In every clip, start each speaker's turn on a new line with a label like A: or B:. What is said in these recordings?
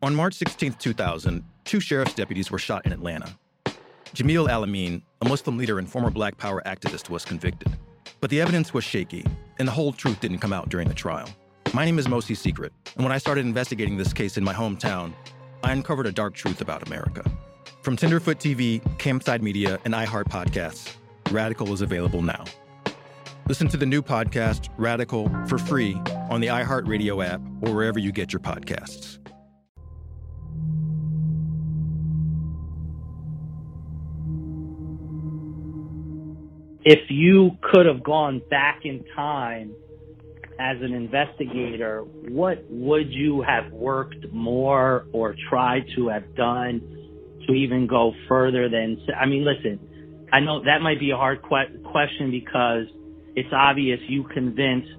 A: On March 16, 2000, two sheriff's deputies were shot in Atlanta. Jamil Al-Amin, a Muslim leader and former Black Power activist, was convicted. But the evidence was shaky, and the whole truth didn't come out during the trial. My name is Mosi Secret, and when I started investigating this case in my hometown, I uncovered a dark truth about America. From Tenderfoot TV, Campside Media, and iHeart Podcasts, Radical is available now. Listen to the new podcast, Radical, for free on the iHeartRadio app or wherever you get your podcasts.
B: If you could have gone back in time as an investigator, what would you have worked more or tried to have done to even go further than, I mean, listen, I know that might be a hard que- question because it's obvious you convinced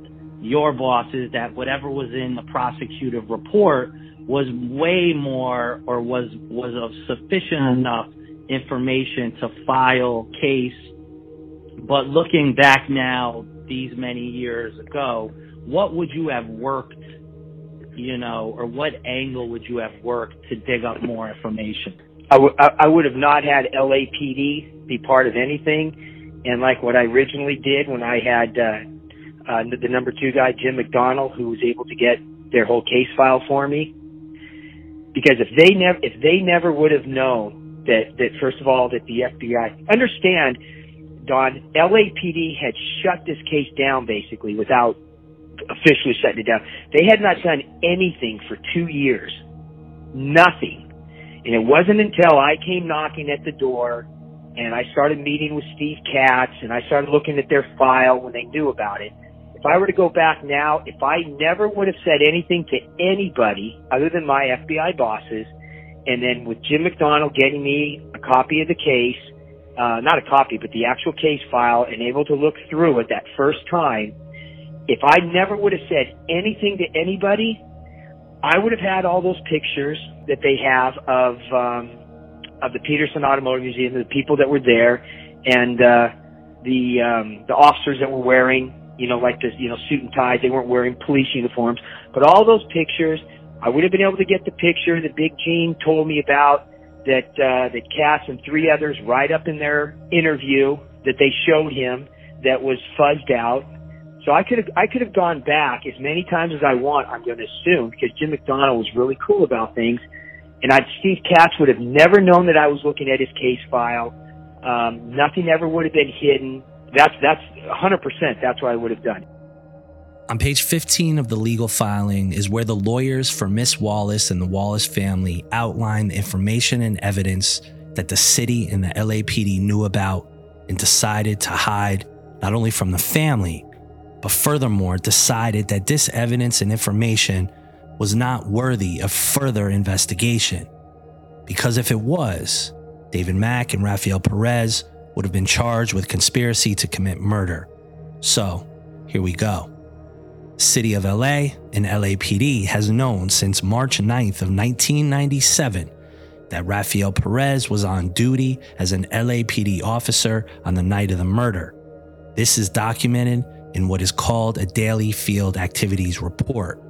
B: your bosses that whatever was in the prosecutive report was way more or was, was of sufficient enough information to file case. But looking back now, these many years ago, what would you have worked, you know, or what angle would you have worked to dig up more information?
C: I, w- I would have not had LAPD be part of anything. And like what I originally did when I had uh, uh, the number two guy, Jim McDonnell, who was able to get their whole case file for me. Because if they never, if they never would have known that, that first of all, that the FBI, understand, Don, LAPD had shut this case down basically without officially shutting it down. They had not done anything for two years. Nothing. And it wasn't until I came knocking at the door and I started meeting with Steve Katz and I started looking at their file when they knew about it. If I were to go back now, if I never would have said anything to anybody other than my FBI bosses, and then with Jim McDonnell getting me a copy of the case, uh, not a copy, but the actual case file and able to look through it that first time, if I never would have said anything to anybody, I would have had all those pictures that they have of um, of the Petersen Automotive Museum, the people that were there, and uh, the um, the officers that were wearing, you know, like this, you know, suit and ties. They weren't wearing police uniforms, but all those pictures, I would have been able to get the picture that Big Gene told me about. That uh, that Cass and three others write up in their interview that they showed him that was fuzzed out so I could have I could have gone back as many times as I want. I'm going to assume because Jim McDonnell was really cool about things, and I Steve Katz would have never known that I was looking at his case file. Um, nothing ever would have been hidden. That's that's 100. percent That's what I would have done.
D: On page 15 of the legal filing is where the lawyers for Miss Wallace and the Wallace family outline the information and evidence that the city and the LAPD knew about and decided to hide not only from the family but furthermore decided that this evidence and information was not worthy of further investigation. Because if it was, David Mack and Rafael Perez would have been charged with conspiracy to commit murder. So, here we go. City of LA and LAPD has known since March 9th of 1997 that Rafael Perez was on duty as an LAPD officer on the night of the murder. This is documented in what is called a daily field activities report.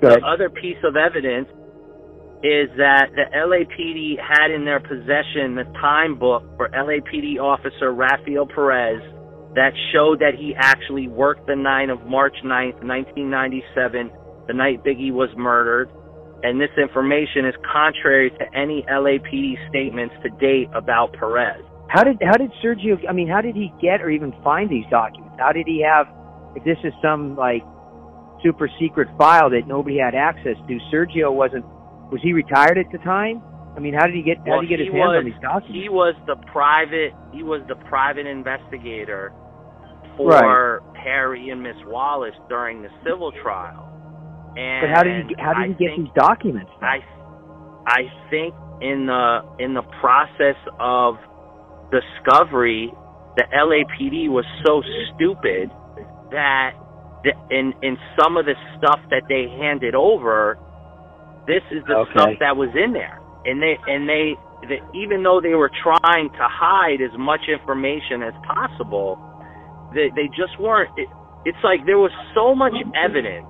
B: The other piece of evidence is that the LAPD had in their possession the time book for LAPD officer Rafael Perez that showed that he actually worked the night of March 9th, 1997, the night Biggie was murdered. And this information is contrary to any LAPD statements to date about Perez.
C: How did how did Sergio? I mean, how did he get or even find these documents? How did he have? If this is some like super secret file that nobody had access to, Sergio wasn't. Was he retired at the time? I mean, how did he get? How
B: well,
C: did he get his
B: he
C: hands
B: was,
C: on these documents?
B: He was the private. He was the private investigator for
C: Right.
B: Harry and Miss Wallace during the civil trial. And
C: but how did he? How did
B: I
C: he get
B: think-
C: these documents?
B: I, I think in the in the process of discovery, the LAPD was so stupid that the, in in some of the stuff that they handed over, this is the
C: Okay.
B: stuff that was in there, and they and they, the, even though they were trying to hide as much information as possible, they they just weren't. It, it's like there was so much evidence.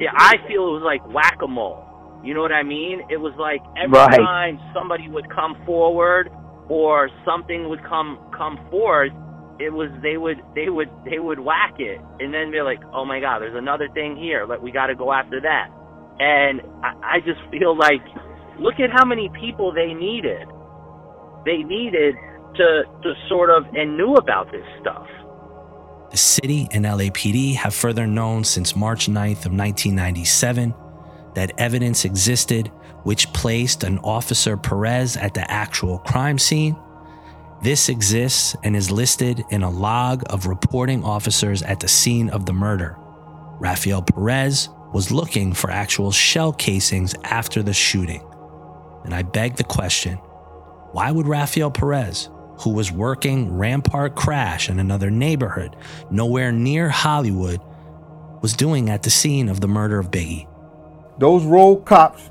B: Yeah, I feel it was like whack a mole. You know what I mean? It was like every
C: Right.
B: time somebody would come forward or something would come come forth, it was they would they would they would whack it and then be like, oh my god, there's another thing here. Like we got to go after that. And I, I just feel like, look at how many people they needed. They needed to to sort of and knew about this stuff.
D: The city and LAPD have further known since March 9th of 1997 that evidence existed which placed an officer Perez at the actual crime scene. This exists and is listed in a log of reporting officers at the scene of the murder. Rafael Perez was looking for actual shell casings after the shooting. And I beg the question why would Rafael Perez, who was working Rampart Crash in another neighborhood nowhere near Hollywood, was doing at the scene of the murder of Biggie?
E: Those rogue cops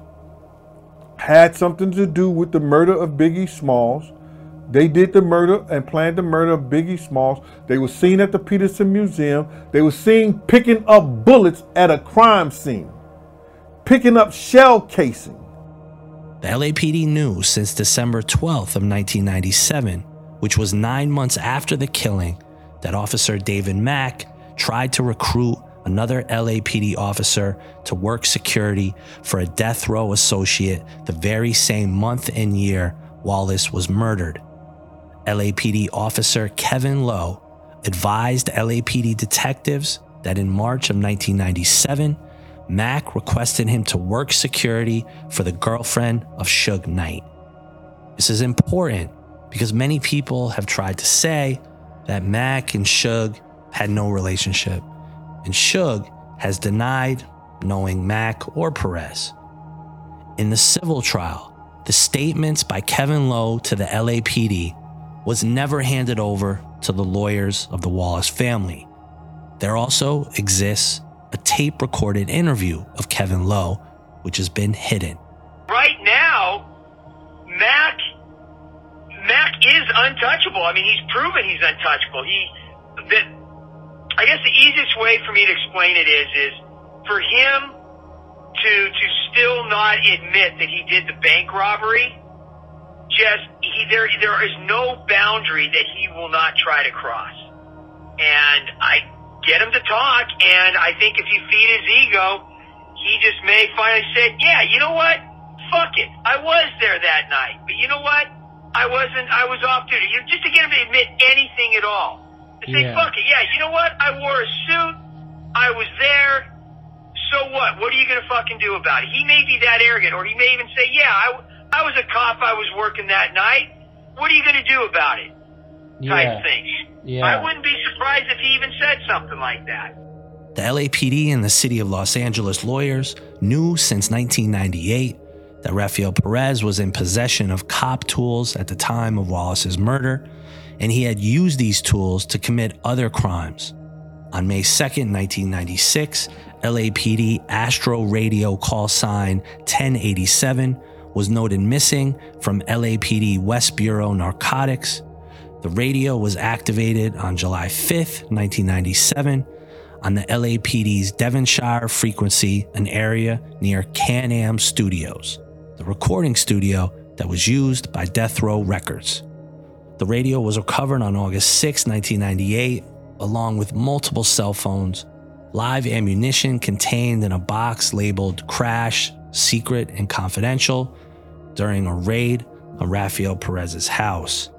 E: had something to do with the murder of Biggie Smalls. They did the murder and planned the murder of Biggie Smalls. They were seen at the Petersen Museum. They were seen picking up bullets at a crime scene, picking up shell casing.
D: The LAPD knew since December 12th of 1997, which was nine months after the killing, that Officer David Mack tried to recruit another LAPD officer to work security for a death row associate the very same month and year Wallace was murdered. LAPD officer Kevin Lowe advised LAPD detectives that in March of 1997, Mack requested him to work security for the girlfriend of Suge Knight. This is important because many people have tried to say that Mack and Suge had no relationship, and Suge has denied knowing Mack or Perez. In the civil trial, the statements by Kevin Lowe to the LAPD was never handed over to the lawyers of the Wallace family. There also exists a tape recorded interview of Kevin Lowe, which has been hidden.
C: Is untouchable. I mean, he's proven he's untouchable. He that I guess the easiest way for me to explain it is is for him to to still not admit that he did the bank robbery. Just he there there is no boundary that he will not try to cross. And I get him to talk, and I think if you feed his ego, he just may finally say, "Yeah, you know what? Fuck it. I was there that night, but you know what? I wasn't. I was off duty. You just to get him to admit anything at all. To say,
F: Yeah.
C: "Fuck it. Yeah, you know what? I wore a suit. I was there. So what? What are you gonna fucking do about it?" He may be that arrogant, or he may even say, "Yeah, I was a cop. I was working that night. What are you gonna do about it?" Type
F: Yeah.
C: thing.
F: Yeah.
C: I wouldn't be surprised if he even said something like that.
D: The LAPD and the City of Los Angeles lawyers knew since 1998 that Rafael Perez was in possession of cop tools at the time of Wallace's murder, and he had used these tools to commit other crimes. On May 2nd, 1996, LAPD Astro Radio call sign 1087 was noted missing from LAPD West Bureau Narcotics. The radio was activated on July 5th, 1997, on the LAPD's Devonshire frequency, an area near Can Am Studios, the recording studio that was used by Death Row Records. The radio was recovered on August 6, 1998, along with multiple cell phones, live ammunition contained in a box labeled Crash, Secret, and Confidential during a raid on Rafael Perez's house.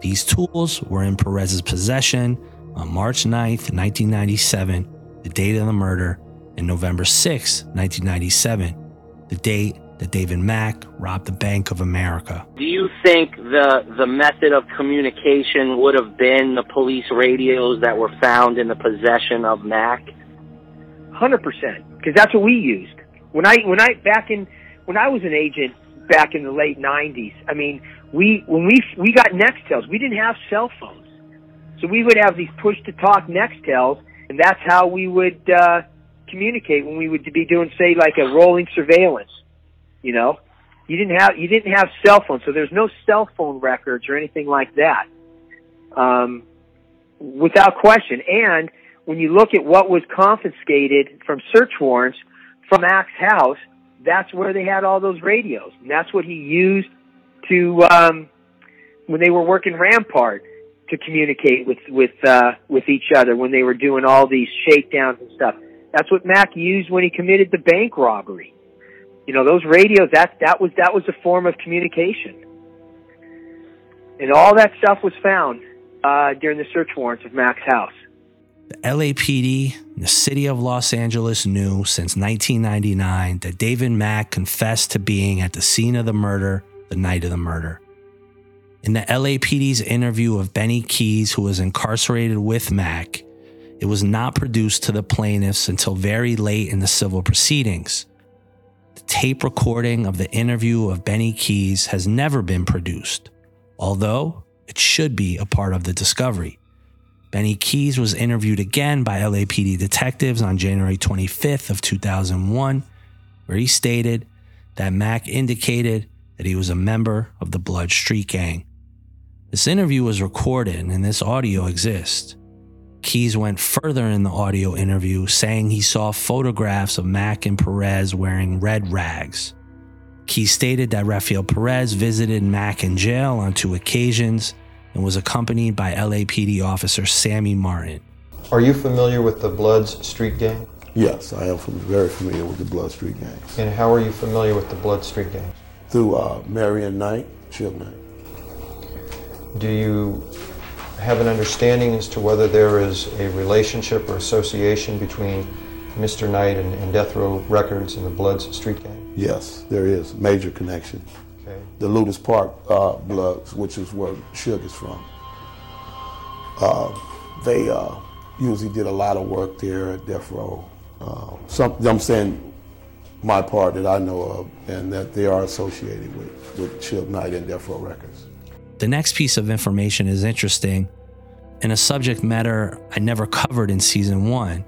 D: These tools were in Perez's possession on March 9th, 1997, the date of the murder, and November 6th, 1997, the date that David Mack robbed the Bank of America.
B: Do you think the the method of communication would have been the police radios that were found in the possession of Mack?
C: Hundred percent, because that's what we used. When I when I back in when I was an agent back in the late '90s, I mean, we when we we got Nextels, we didn't have cell phones, so we would have these push to talk Nextels, and that's how we would uh, communicate when we would be doing, say, like a rolling surveillance. You know, you didn't have you didn't have cell phones, so there's no cell phone records or anything like that. Um, without question, and when you look at what was confiscated from search warrants from Mack's house, that's where they had all those radios. And that's what he used to, um, when they were working Rampart to communicate with, with, uh, with each other when they were doing all these shakedowns and stuff. That's what Mack used when he committed the bank robbery. You know, those radios, that, that was, that was a form of communication. And all that stuff was found, uh, during the search warrants of Mack's house.
D: The LAPD the city of Los Angeles knew since 1999 that David Mack confessed to being at the scene of the murder the night of the murder. In the LAPD's interview of Benny Keys, who was incarcerated with Mack, it was not produced to the plaintiffs until very late in the civil proceedings. The tape recording of the interview of Benny Keys has never been produced, although it should be a part of the discovery. Benny Keys was interviewed again by LAPD detectives on January 25th of 2001, where he stated that Mack indicated that he was a member of the Blood Street Gang. This interview was recorded and this audio exists. Keys went further in the audio interview, saying he saw photographs of Mack and Perez wearing red rags. Keys stated that Rafael Perez visited Mack in jail on two occasions and was accompanied by LAPD officer Sammy Martin.
F: Are you familiar with the Bloods Street Gang?
G: Yes, I am very familiar with the Blood Street Gangs.
F: And how are you familiar with the Blood Street Gangs?
G: Through uh, Marion Knight, Suge Knight.
F: Do you have an understanding as to whether there is a relationship or association between Mr. Knight and, and Death Row Records and the Bloods Street Gang?
G: Yes, there is major connection.
F: Okay.
G: The Lueders Park uh, Bloods, which is where Suge is from, uh, they uh, usually did a lot of work there at Death Row. Uh, some, I'm saying my part that I know of, and that they are associated with, with Suge Knight and Death Row Records.
D: The next piece of information is interesting and a subject matter I never covered in season one.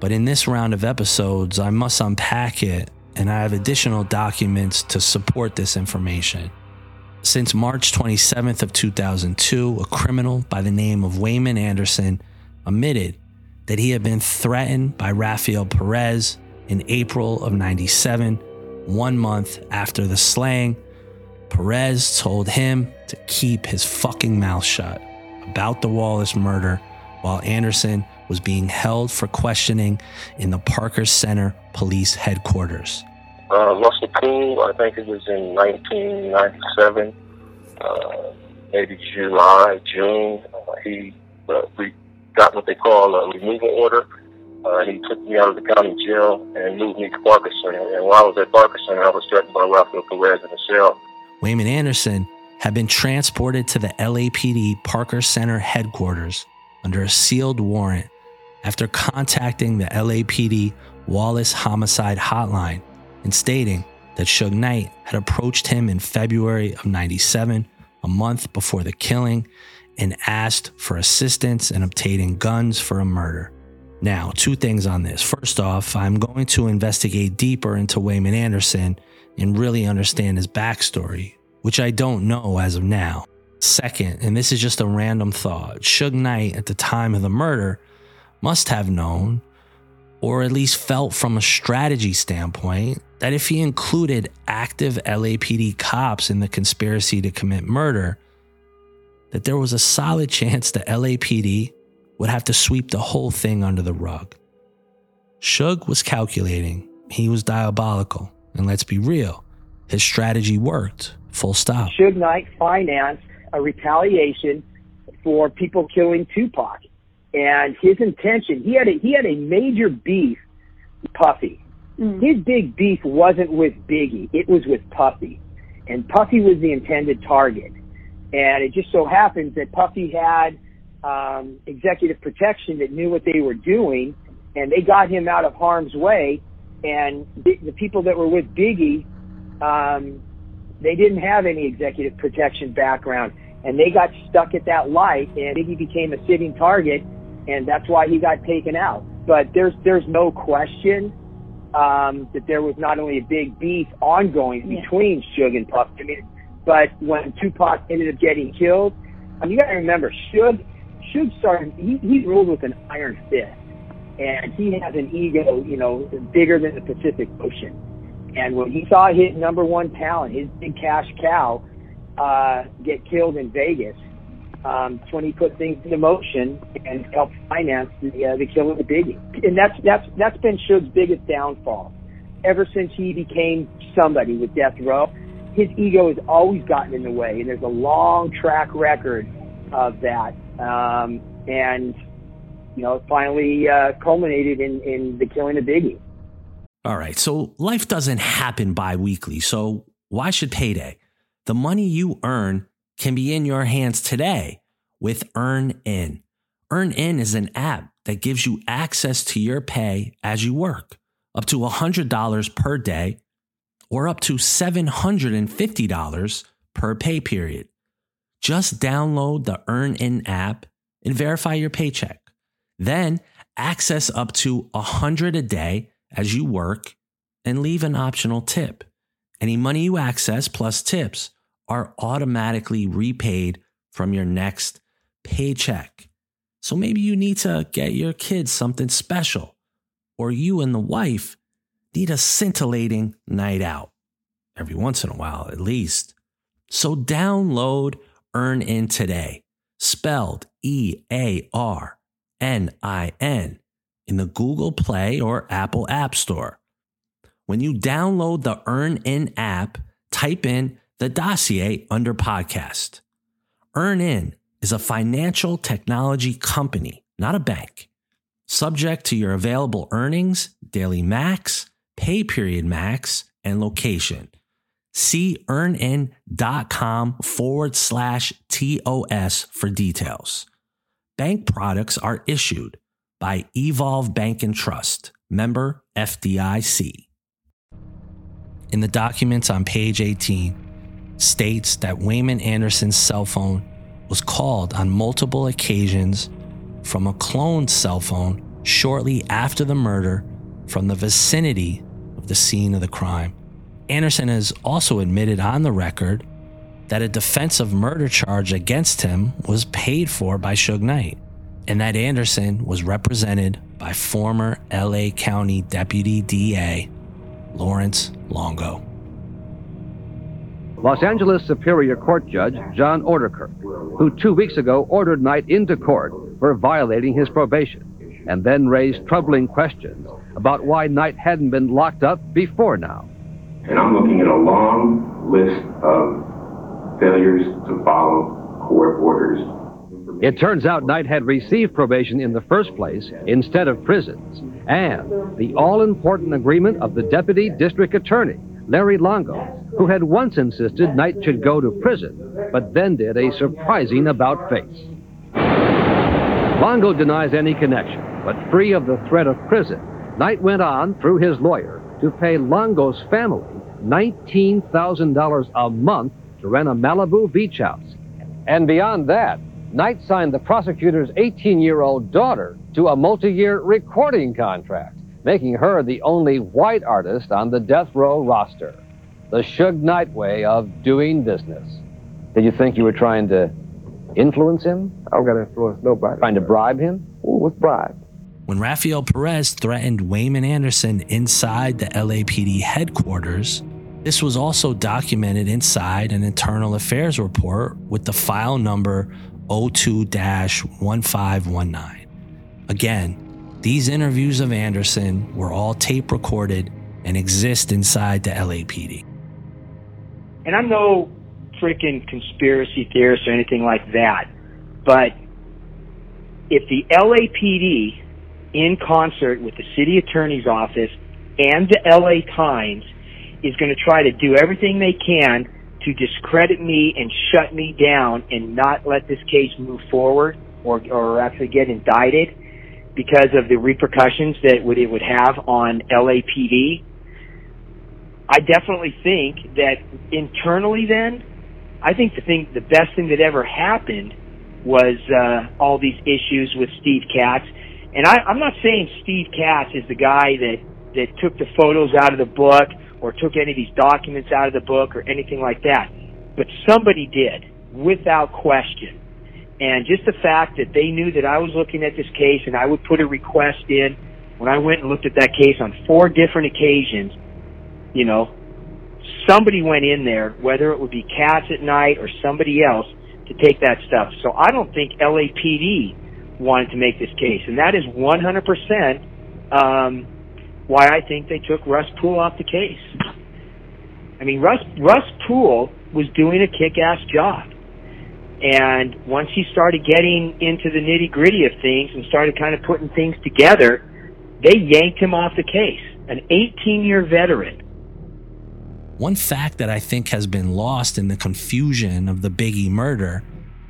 D: But in this round of episodes, I must unpack it, and I have additional documents to support this information. Since March 27th of 2002, a criminal by the name of Wayman Anderson admitted that he had been threatened by Rafael Perez in April of 97, one month after the slaying. Perez told him to keep his fucking mouth shut about the Wallace murder while Anderson was being held for questioning in the Parker Center police headquarters.
H: Uh, Muscle Pool, I think it was in 1997, uh, maybe July, June. Uh, he, we got what they call a removal order. Uh, he took me out of the county jail and moved me to Parker Center. And while I was at Parker Center, I was threatened by Rafael Perez in the cell.
D: Wayman Anderson had been transported to the LAPD Parker Center headquarters under a sealed warrant after contacting the LAPD Wallace Homicide Hotline and stating that Suge Knight had approached him in February of 97, a month before the killing, and asked for assistance in obtaining guns for a murder. Now, two things on this. First off, I'm going to investigate deeper into Wayman Anderson and really understand his backstory, which I don't know as of now. Second, and this is just a random thought, Suge Knight at the time of the murder must have known, or at least felt from a strategy standpoint, that if he included active LAPD cops in the conspiracy to commit murder, that there was a solid chance the LAPD would have to sweep the whole thing under the rug. Suge was calculating, he was diabolical, and let's be real, his strategy worked, full stop.
C: Suge Knight financed a retaliation for people killing Tupac. And his intention, he had a, he had a major beef with Puffy.
I: Mm.
C: His big beef wasn't with Biggie, it was with Puffy. And Puffy was the intended target. And it just so happens that Puffy had um, executive protection that knew what they were doing, and they got him out of harm's way. And the, the people that were with Biggie, um, they didn't have any executive protection background, and they got stuck at that light, and Biggie became a sitting target, and that's why he got taken out. But there's there's no question um, that there was not only a big beef ongoing
I: Yeah.
C: between Suge and Puff. I mean, but when Tupac ended up getting killed, I mean, you got to remember, Suge, Suge started. He he ruled with an iron fist, and he has an ego, you know, bigger than the Pacific Ocean. And when he saw his number one talent, his big cash cow, uh, get killed in Vegas, um, that's when he put things into motion and helped finance the uh, the killing of Biggie. And that's that's that's been Suge's biggest downfall. Ever since he became somebody with Death Row, his ego has always gotten in the way, and there's a long track record of that. Um, and you know, finally uh, culminated in in the killing of Biggie.
D: All right, so life doesn't happen bi-weekly, so why should payday? The money you earn can be in your hands today with EarnIn. EarnIn is an app that gives you access to your pay as you work, up to $100 per day or up to $750 per pay period. Just download the EarnIn app and verify your paycheck. Then access up to 100 a day as you work and leave an optional tip. Any money you access plus tips are automatically repaid from your next paycheck. So maybe you need to get your kids something special, or you and the wife need a scintillating night out, every once in a while at least. So download EarnIn today, spelled E A R N I N, in the Google Play or Apple App Store. When you download the EarnIn app, type in the dossier under podcast. EarnIn is a financial technology company, not a bank. Subject to your available earnings, daily max, pay period max, and location. See earnin.com forward slash TOS for details. Bank products are issued by Evolve Bank and Trust, member FDIC. In the documents on page 18, states that Wayman Anderson's cell phone was called on multiple occasions from a cloned cell phone shortly after the murder from the vicinity of the scene of the crime. Anderson has also admitted on the record that a defense of murder charge against him was paid for by Suge Knight, and that Anderson was represented by former LA County Deputy DA Lawrence Longo.
I: Los Angeles Superior Court Judge John Ouderkirk, who two weeks ago ordered Knight into court for violating his probation, and then raised troubling questions about why Knight hadn't been locked up before now.
J: And I'm looking at a long list of failures to follow court orders.
I: It turns out Knight had received probation in the first place instead of prisons, and the all important agreement of the deputy district attorney, Larry Longo, who had once insisted Knight should go to prison, but then did a surprising about face. Longo denies any connection, but free of the threat of prison, Knight went on, through his lawyer, to pay Longo's family $19,000 a month to rent a Malibu beach house. And beyond that, Knight signed the prosecutor's 18 year old daughter to a multi year recording contract, making her the only white artist on the death row roster the Suge Knight way of doing business. Did you think you were trying to influence him?
K: I don't got to influence nobody.
I: Trying to bribe him?
K: Ooh, what's bribe?
D: When Rafael Perez threatened Wayman Anderson inside the LAPD headquarters, this was also documented inside an internal affairs report with the file number 02 1519. Again, these interviews of Anderson were all tape recorded and exist inside the LAPD
C: and I'm no freaking conspiracy theorist or anything like that, but if the LAPD, in concert with the city attorney's office and the LA Times, is going to try to do everything they can to discredit me and shut me down and not let this case move forward or, or actually get indicted because of the repercussions that would, it would have on LAPD, I definitely think that internally then, I think the thing, the best thing that ever happened was uh, all these issues with Steve Katz. And I, I'm not saying Steve Katz is the guy that, that took the photos out of the book or took any of these documents out of the book or anything like that. But somebody did, without question. And just the fact that they knew that I was looking at this case and I would put a request in when I went and looked at that case on four different occasions you know, somebody went in there, whether it would be Katz at night or somebody else, to take that stuff. So I don't think LAPD wanted to make this case, and that is 100% um, why I think they took Russ Poole off the case. I mean, Russ Russ Poole was doing a kick-ass job. And once he started getting into the nitty gritty of things and started kind of putting things together, they yanked him off the case. An 18 year veteran.
D: One fact that I think has been lost in the confusion of the Biggie murder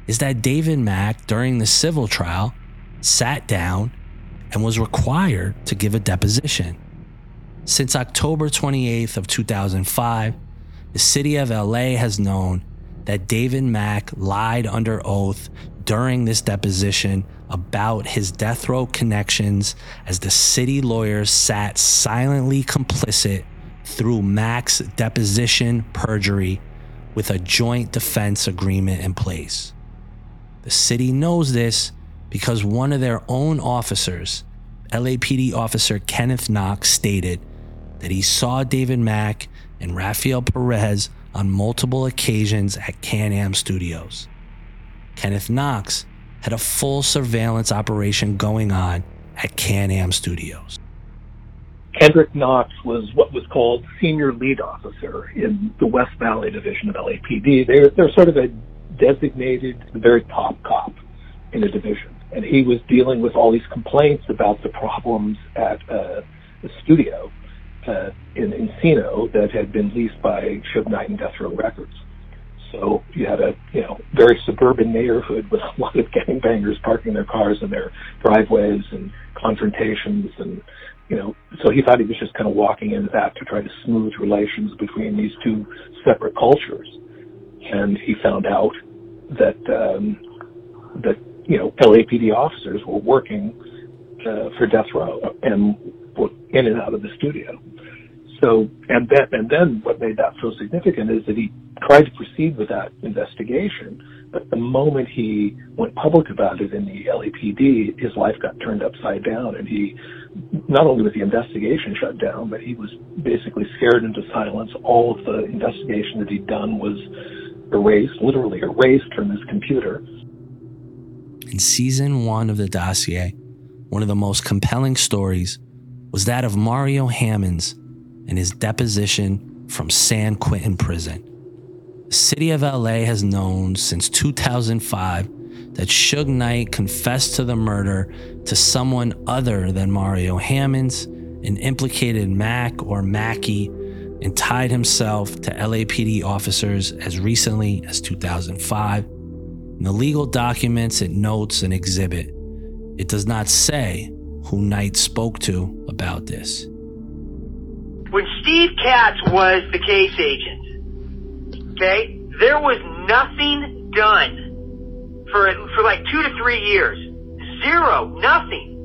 D: is that David Mack, during the civil trial, sat down and was required to give a deposition. Since October 28th of 2005, the city of LA has known that David Mack lied under oath during this deposition about his death row connections as the city lawyers sat silently complicit through Mack's deposition perjury with a joint defense agreement in place. The city knows this because one of their own officers, LAPD officer Kenneth Knox, stated that he saw David Mack and Rafael Perez on multiple occasions at Can Am Studios. Kenneth Knox had a full surveillance operation going on at Can Am Studios.
L: Kendrick Knox was what was called senior lead officer in the West Valley division of LAPD. They're, they're sort of a designated, the very top cop in the division. And he was dealing with all these complaints about the problems at uh, the studio uh, in Encino that had been leased by Suge Knight and Death Row Records. So you had a you know very suburban neighborhood with a lot of gangbangers parking their cars in their driveways and confrontations and you know so he thought he was just kind of walking into that to try to smooth relations between these two separate cultures and he found out that um, that you know LAPD officers were working uh, for death row and were in and out of the studio so, and then, and then what made that so significant is that he tried to proceed with that investigation, but the moment he went public about it in the LAPD, his life got turned upside down and he, not only was the investigation shut down, but he was basically scared into silence. All of the investigation that he'd done was erased, literally erased from his computer.
D: In season one of the dossier, one of the most compelling stories was that of Mario Hammonds and his deposition from San Quentin Prison. The city of LA has known since 2005 that Suge Knight confessed to the murder to someone other than Mario Hammonds and implicated Mack or Mackie and tied himself to LAPD officers as recently as 2005. In the legal documents it notes an exhibit. It does not say who Knight spoke to about this
C: when Steve Katz was the case agent, okay, there was nothing done for for like two to three years. Zero, nothing.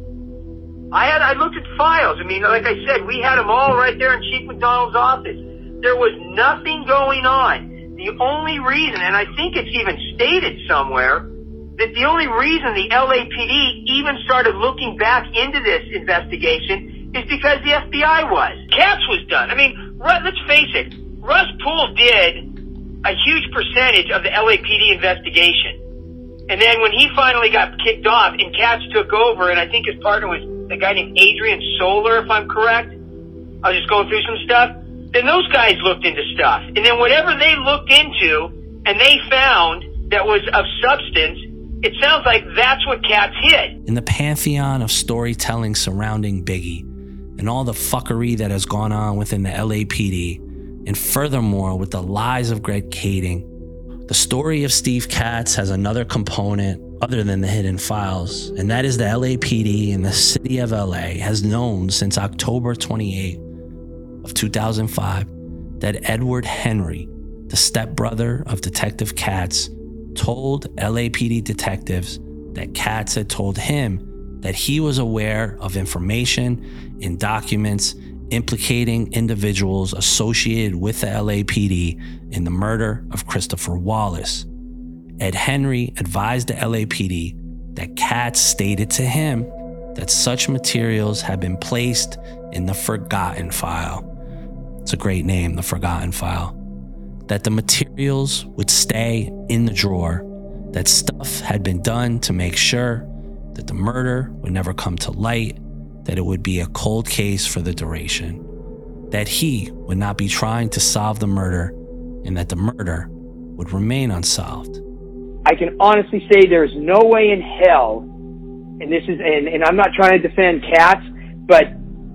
C: I had I looked at files. I mean, like I said, we had them all right there in Chief McDonnell's office. There was nothing going on. The only reason, and I think it's even stated somewhere, that the only reason the LAPD even started looking back into this investigation is because the FBI was. Katz was done. I mean, let's face it, Russ Poole did a huge percentage of the LAPD investigation. And then when he finally got kicked off and Katz took over, and I think his partner was a guy named Adrian Solar, if I'm correct. I was just going through some stuff. Then those guys looked into stuff. And then whatever they looked into and they found that was of substance, it sounds like that's what Katz hid.
D: In the pantheon of storytelling surrounding Biggie, and all the fuckery that has gone on within the LAPD, and furthermore with the lies of Greg Kading, the story of Steve Katz has another component other than the hidden files, and that is the LAPD in the city of LA has known since October 28 of 2005 that Edward Henry, the stepbrother of Detective Katz, told LAPD detectives that Katz had told him that he was aware of information in documents implicating individuals associated with the LAPD in the murder of Christopher Wallace. Ed Henry advised the LAPD that Katz stated to him that such materials had been placed in the forgotten file. It's a great name, The Forgotten File. That the materials would stay in the drawer, that stuff had been done to make sure that the murder would never come to light, that it would be a cold case for the duration, that he would not be trying to solve the murder, and that the murder would remain unsolved.
C: I can honestly say there's no way in hell, and this is, and, and I'm not trying to defend Katz, but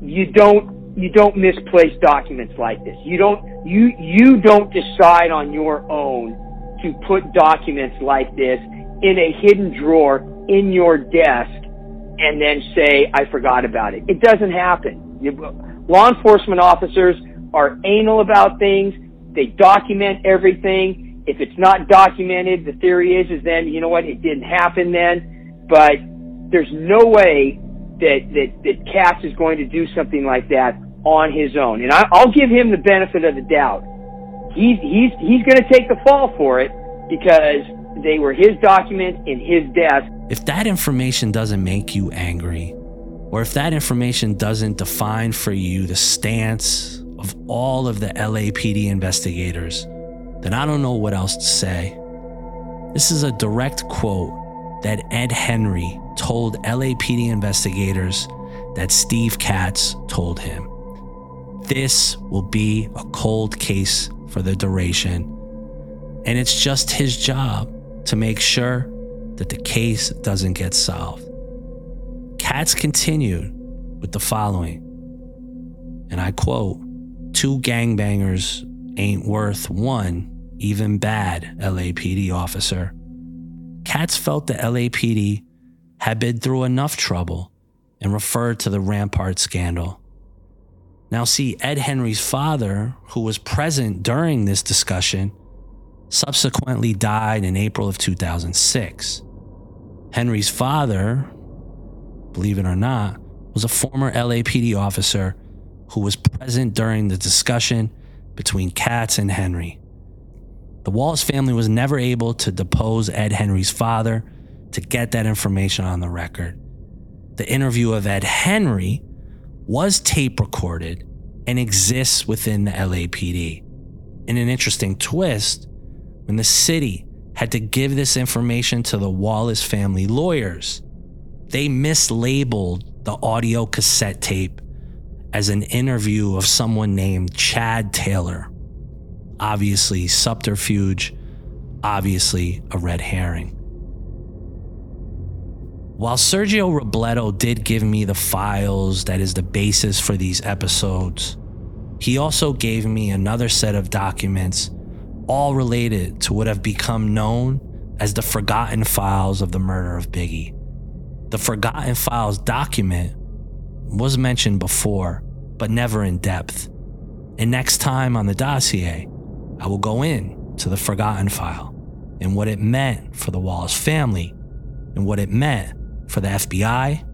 C: you don't you don't misplace documents like this. You don't you you don't decide on your own to put documents like this in a hidden drawer in your desk and then say I forgot about it. It doesn't happen. You, law enforcement officers are anal about things. They document everything. If it's not documented, the theory is is then you know what it didn't happen then. But there's no way that that that Katz is going to do something like that on his own. And I, I'll give him the benefit of the doubt. He's he's he's going to take the fall for it because they were his documents in his desk.
D: If that information doesn't make you angry, or if that information doesn't define for you the stance of all of the LAPD investigators, then I don't know what else to say. This is a direct quote that Ed Henry told LAPD investigators that Steve Katz told him. This will be a cold case for the duration, and it's just his job to make sure that the case doesn't get solved. Katz continued with the following, and I quote Two gangbangers ain't worth one, even bad LAPD officer. Katz felt the LAPD had been through enough trouble and referred to the Rampart scandal. Now, see, Ed Henry's father, who was present during this discussion, subsequently died in April of 2006. Henry's father, believe it or not, was a former LAPD officer who was present during the discussion between Katz and Henry. The Wallace family was never able to depose Ed Henry's father to get that information on the record. The interview of Ed Henry was tape recorded and exists within the LAPD. In an interesting twist, when the city had to give this information to the Wallace family lawyers, they mislabeled the audio cassette tape as an interview of someone named Chad Taylor. Obviously, subterfuge, obviously, a red herring. While Sergio Robledo did give me the files that is the basis for these episodes, he also gave me another set of documents, all related to what have become known as the Forgotten Files of the murder of Biggie. The Forgotten Files document was mentioned before, but never in depth. And next time on the dossier, I will go in to the Forgotten File and what it meant for the Wallace family and what it meant for the FBI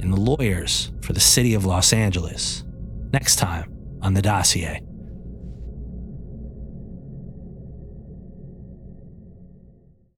D: and the lawyers for the city of Los Angeles. Next time on the dossier.